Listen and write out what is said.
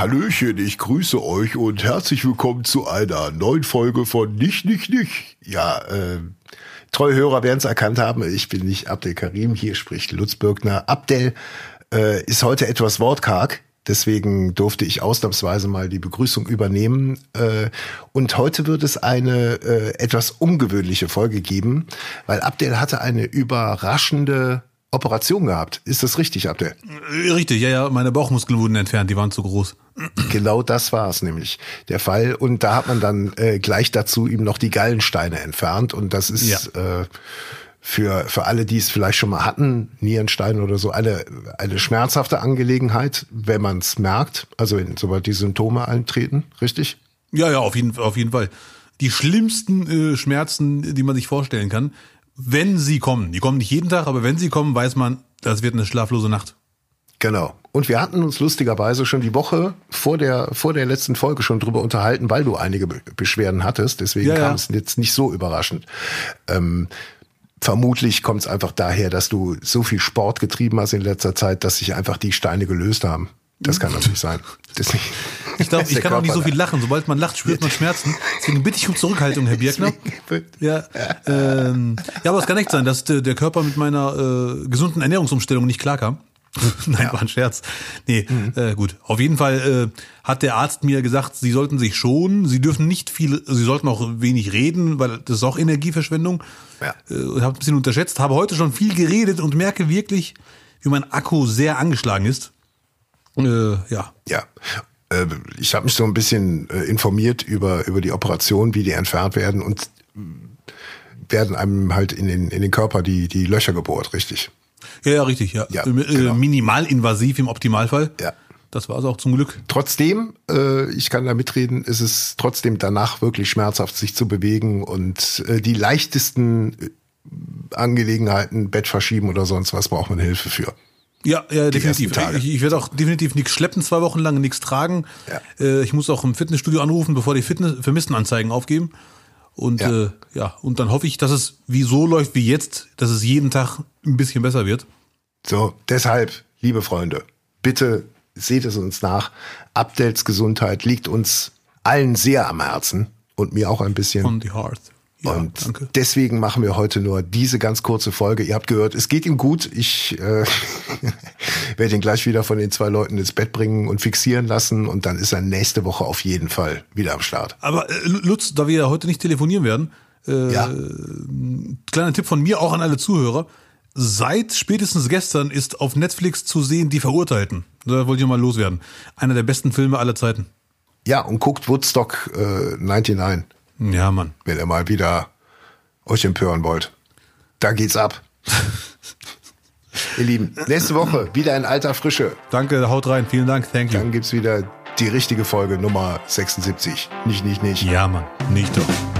Hallöchen, ich grüße euch und herzlich willkommen zu einer neuen Folge von Nicht, Nicht, Nicht. Ja, äh, treue Hörer werden es erkannt haben, ich bin nicht Abdel Karim, hier spricht Lutz Birkner. Abdel äh, ist heute etwas wortkarg, deswegen durfte ich ausnahmsweise mal die Begrüßung übernehmen. Äh, und heute wird es eine äh, etwas ungewöhnliche Folge geben, weil Abdel hatte eine überraschende Operation gehabt. Ist das richtig, Abdel? Richtig, ja, ja, meine Bauchmuskeln wurden entfernt, die waren zu groß. Genau das war es nämlich der Fall. Und da hat man dann äh, gleich dazu ihm noch die Gallensteine entfernt. Und das ist ja. äh, für, für alle, die es vielleicht schon mal hatten, Nierenstein oder so, eine, eine schmerzhafte Angelegenheit, wenn man es merkt, also wenn, sobald die Symptome eintreten, richtig? Ja, ja, auf jeden, auf jeden Fall. Die schlimmsten äh, Schmerzen, die man sich vorstellen kann wenn sie kommen. Die kommen nicht jeden Tag, aber wenn sie kommen, weiß man, das wird eine schlaflose Nacht. Genau. Und wir hatten uns lustigerweise schon die Woche vor der, vor der letzten Folge schon drüber unterhalten, weil du einige Beschwerden hattest. Deswegen ja, kam ja. es jetzt nicht so überraschend. Ähm, vermutlich kommt es einfach daher, dass du so viel Sport getrieben hast in letzter Zeit, dass sich einfach die Steine gelöst haben. Das kann natürlich sein. Deswegen, ich glaube, ich kann auch nicht so viel lachen. Sobald man lacht, spürt man Schmerzen. Deswegen bitte ich um Zurückhaltung, Herr Birkner. Ja, ähm, ja, aber es kann echt sein, dass der, Körper mit meiner äh, gesunden Ernährungsumstellung nicht klarkam. Nein, ja. war ein Scherz. Nee, mhm. äh, gut. Auf jeden Fall äh, hat der Arzt mir gesagt, sie sollten sich schonen, sie dürfen nicht viel, sie sollten auch wenig reden, weil das ist auch Energieverschwendung. Ja. Äh, habe ein bisschen unterschätzt, habe heute schon viel geredet und merke wirklich, wie mein Akku sehr angeschlagen ist. Äh, ja. Ja. Äh, ich habe mich so ein bisschen äh, informiert über, über die Operation, wie die entfernt werden und werden einem halt in den, in den Körper die, die Löcher gebohrt, richtig? Ja, ja, richtig, ja. ja äh, genau. Minimalinvasiv im Optimalfall. Ja. Das war es auch zum Glück. Trotzdem, äh, ich kann da mitreden, ist es trotzdem danach wirklich schmerzhaft, sich zu bewegen und äh, die leichtesten Angelegenheiten, Bett verschieben oder sonst was, braucht man Hilfe für. Ja, ja, definitiv. Ich, ich werde auch definitiv nichts schleppen, zwei Wochen lang nichts tragen. Ja. Äh, ich muss auch im Fitnessstudio anrufen, bevor die Fitness Vermisstenanzeigen aufgeben. Und ja. Äh, ja, und dann hoffe ich, dass es wie so läuft wie jetzt, dass es jeden Tag ein bisschen besser wird. So, deshalb, liebe Freunde, bitte seht es uns nach. Abdels Gesundheit liegt uns allen sehr am Herzen und mir auch ein bisschen. On the heart. Ja, und danke. deswegen machen wir heute nur diese ganz kurze Folge. Ihr habt gehört, es geht ihm gut. Ich äh, werde ihn gleich wieder von den zwei Leuten ins Bett bringen und fixieren lassen und dann ist er nächste Woche auf jeden Fall wieder am Start. Aber äh, Lutz, da wir ja heute nicht telefonieren werden, äh, ja. kleiner Tipp von mir auch an alle Zuhörer. Seit spätestens gestern ist auf Netflix zu sehen Die Verurteilten. Da wollte ich mal loswerden. Einer der besten Filme aller Zeiten. Ja, und guckt Woodstock äh, 99. Ja, Mann. Wenn ihr mal wieder euch empören wollt. Da geht's ab. ihr Lieben, nächste Woche wieder in alter Frische. Danke, haut rein. Vielen Dank. Thank you. Dann gibt's wieder die richtige Folge Nummer 76. Nicht, nicht, nicht. Ja, Mann. Nicht doch.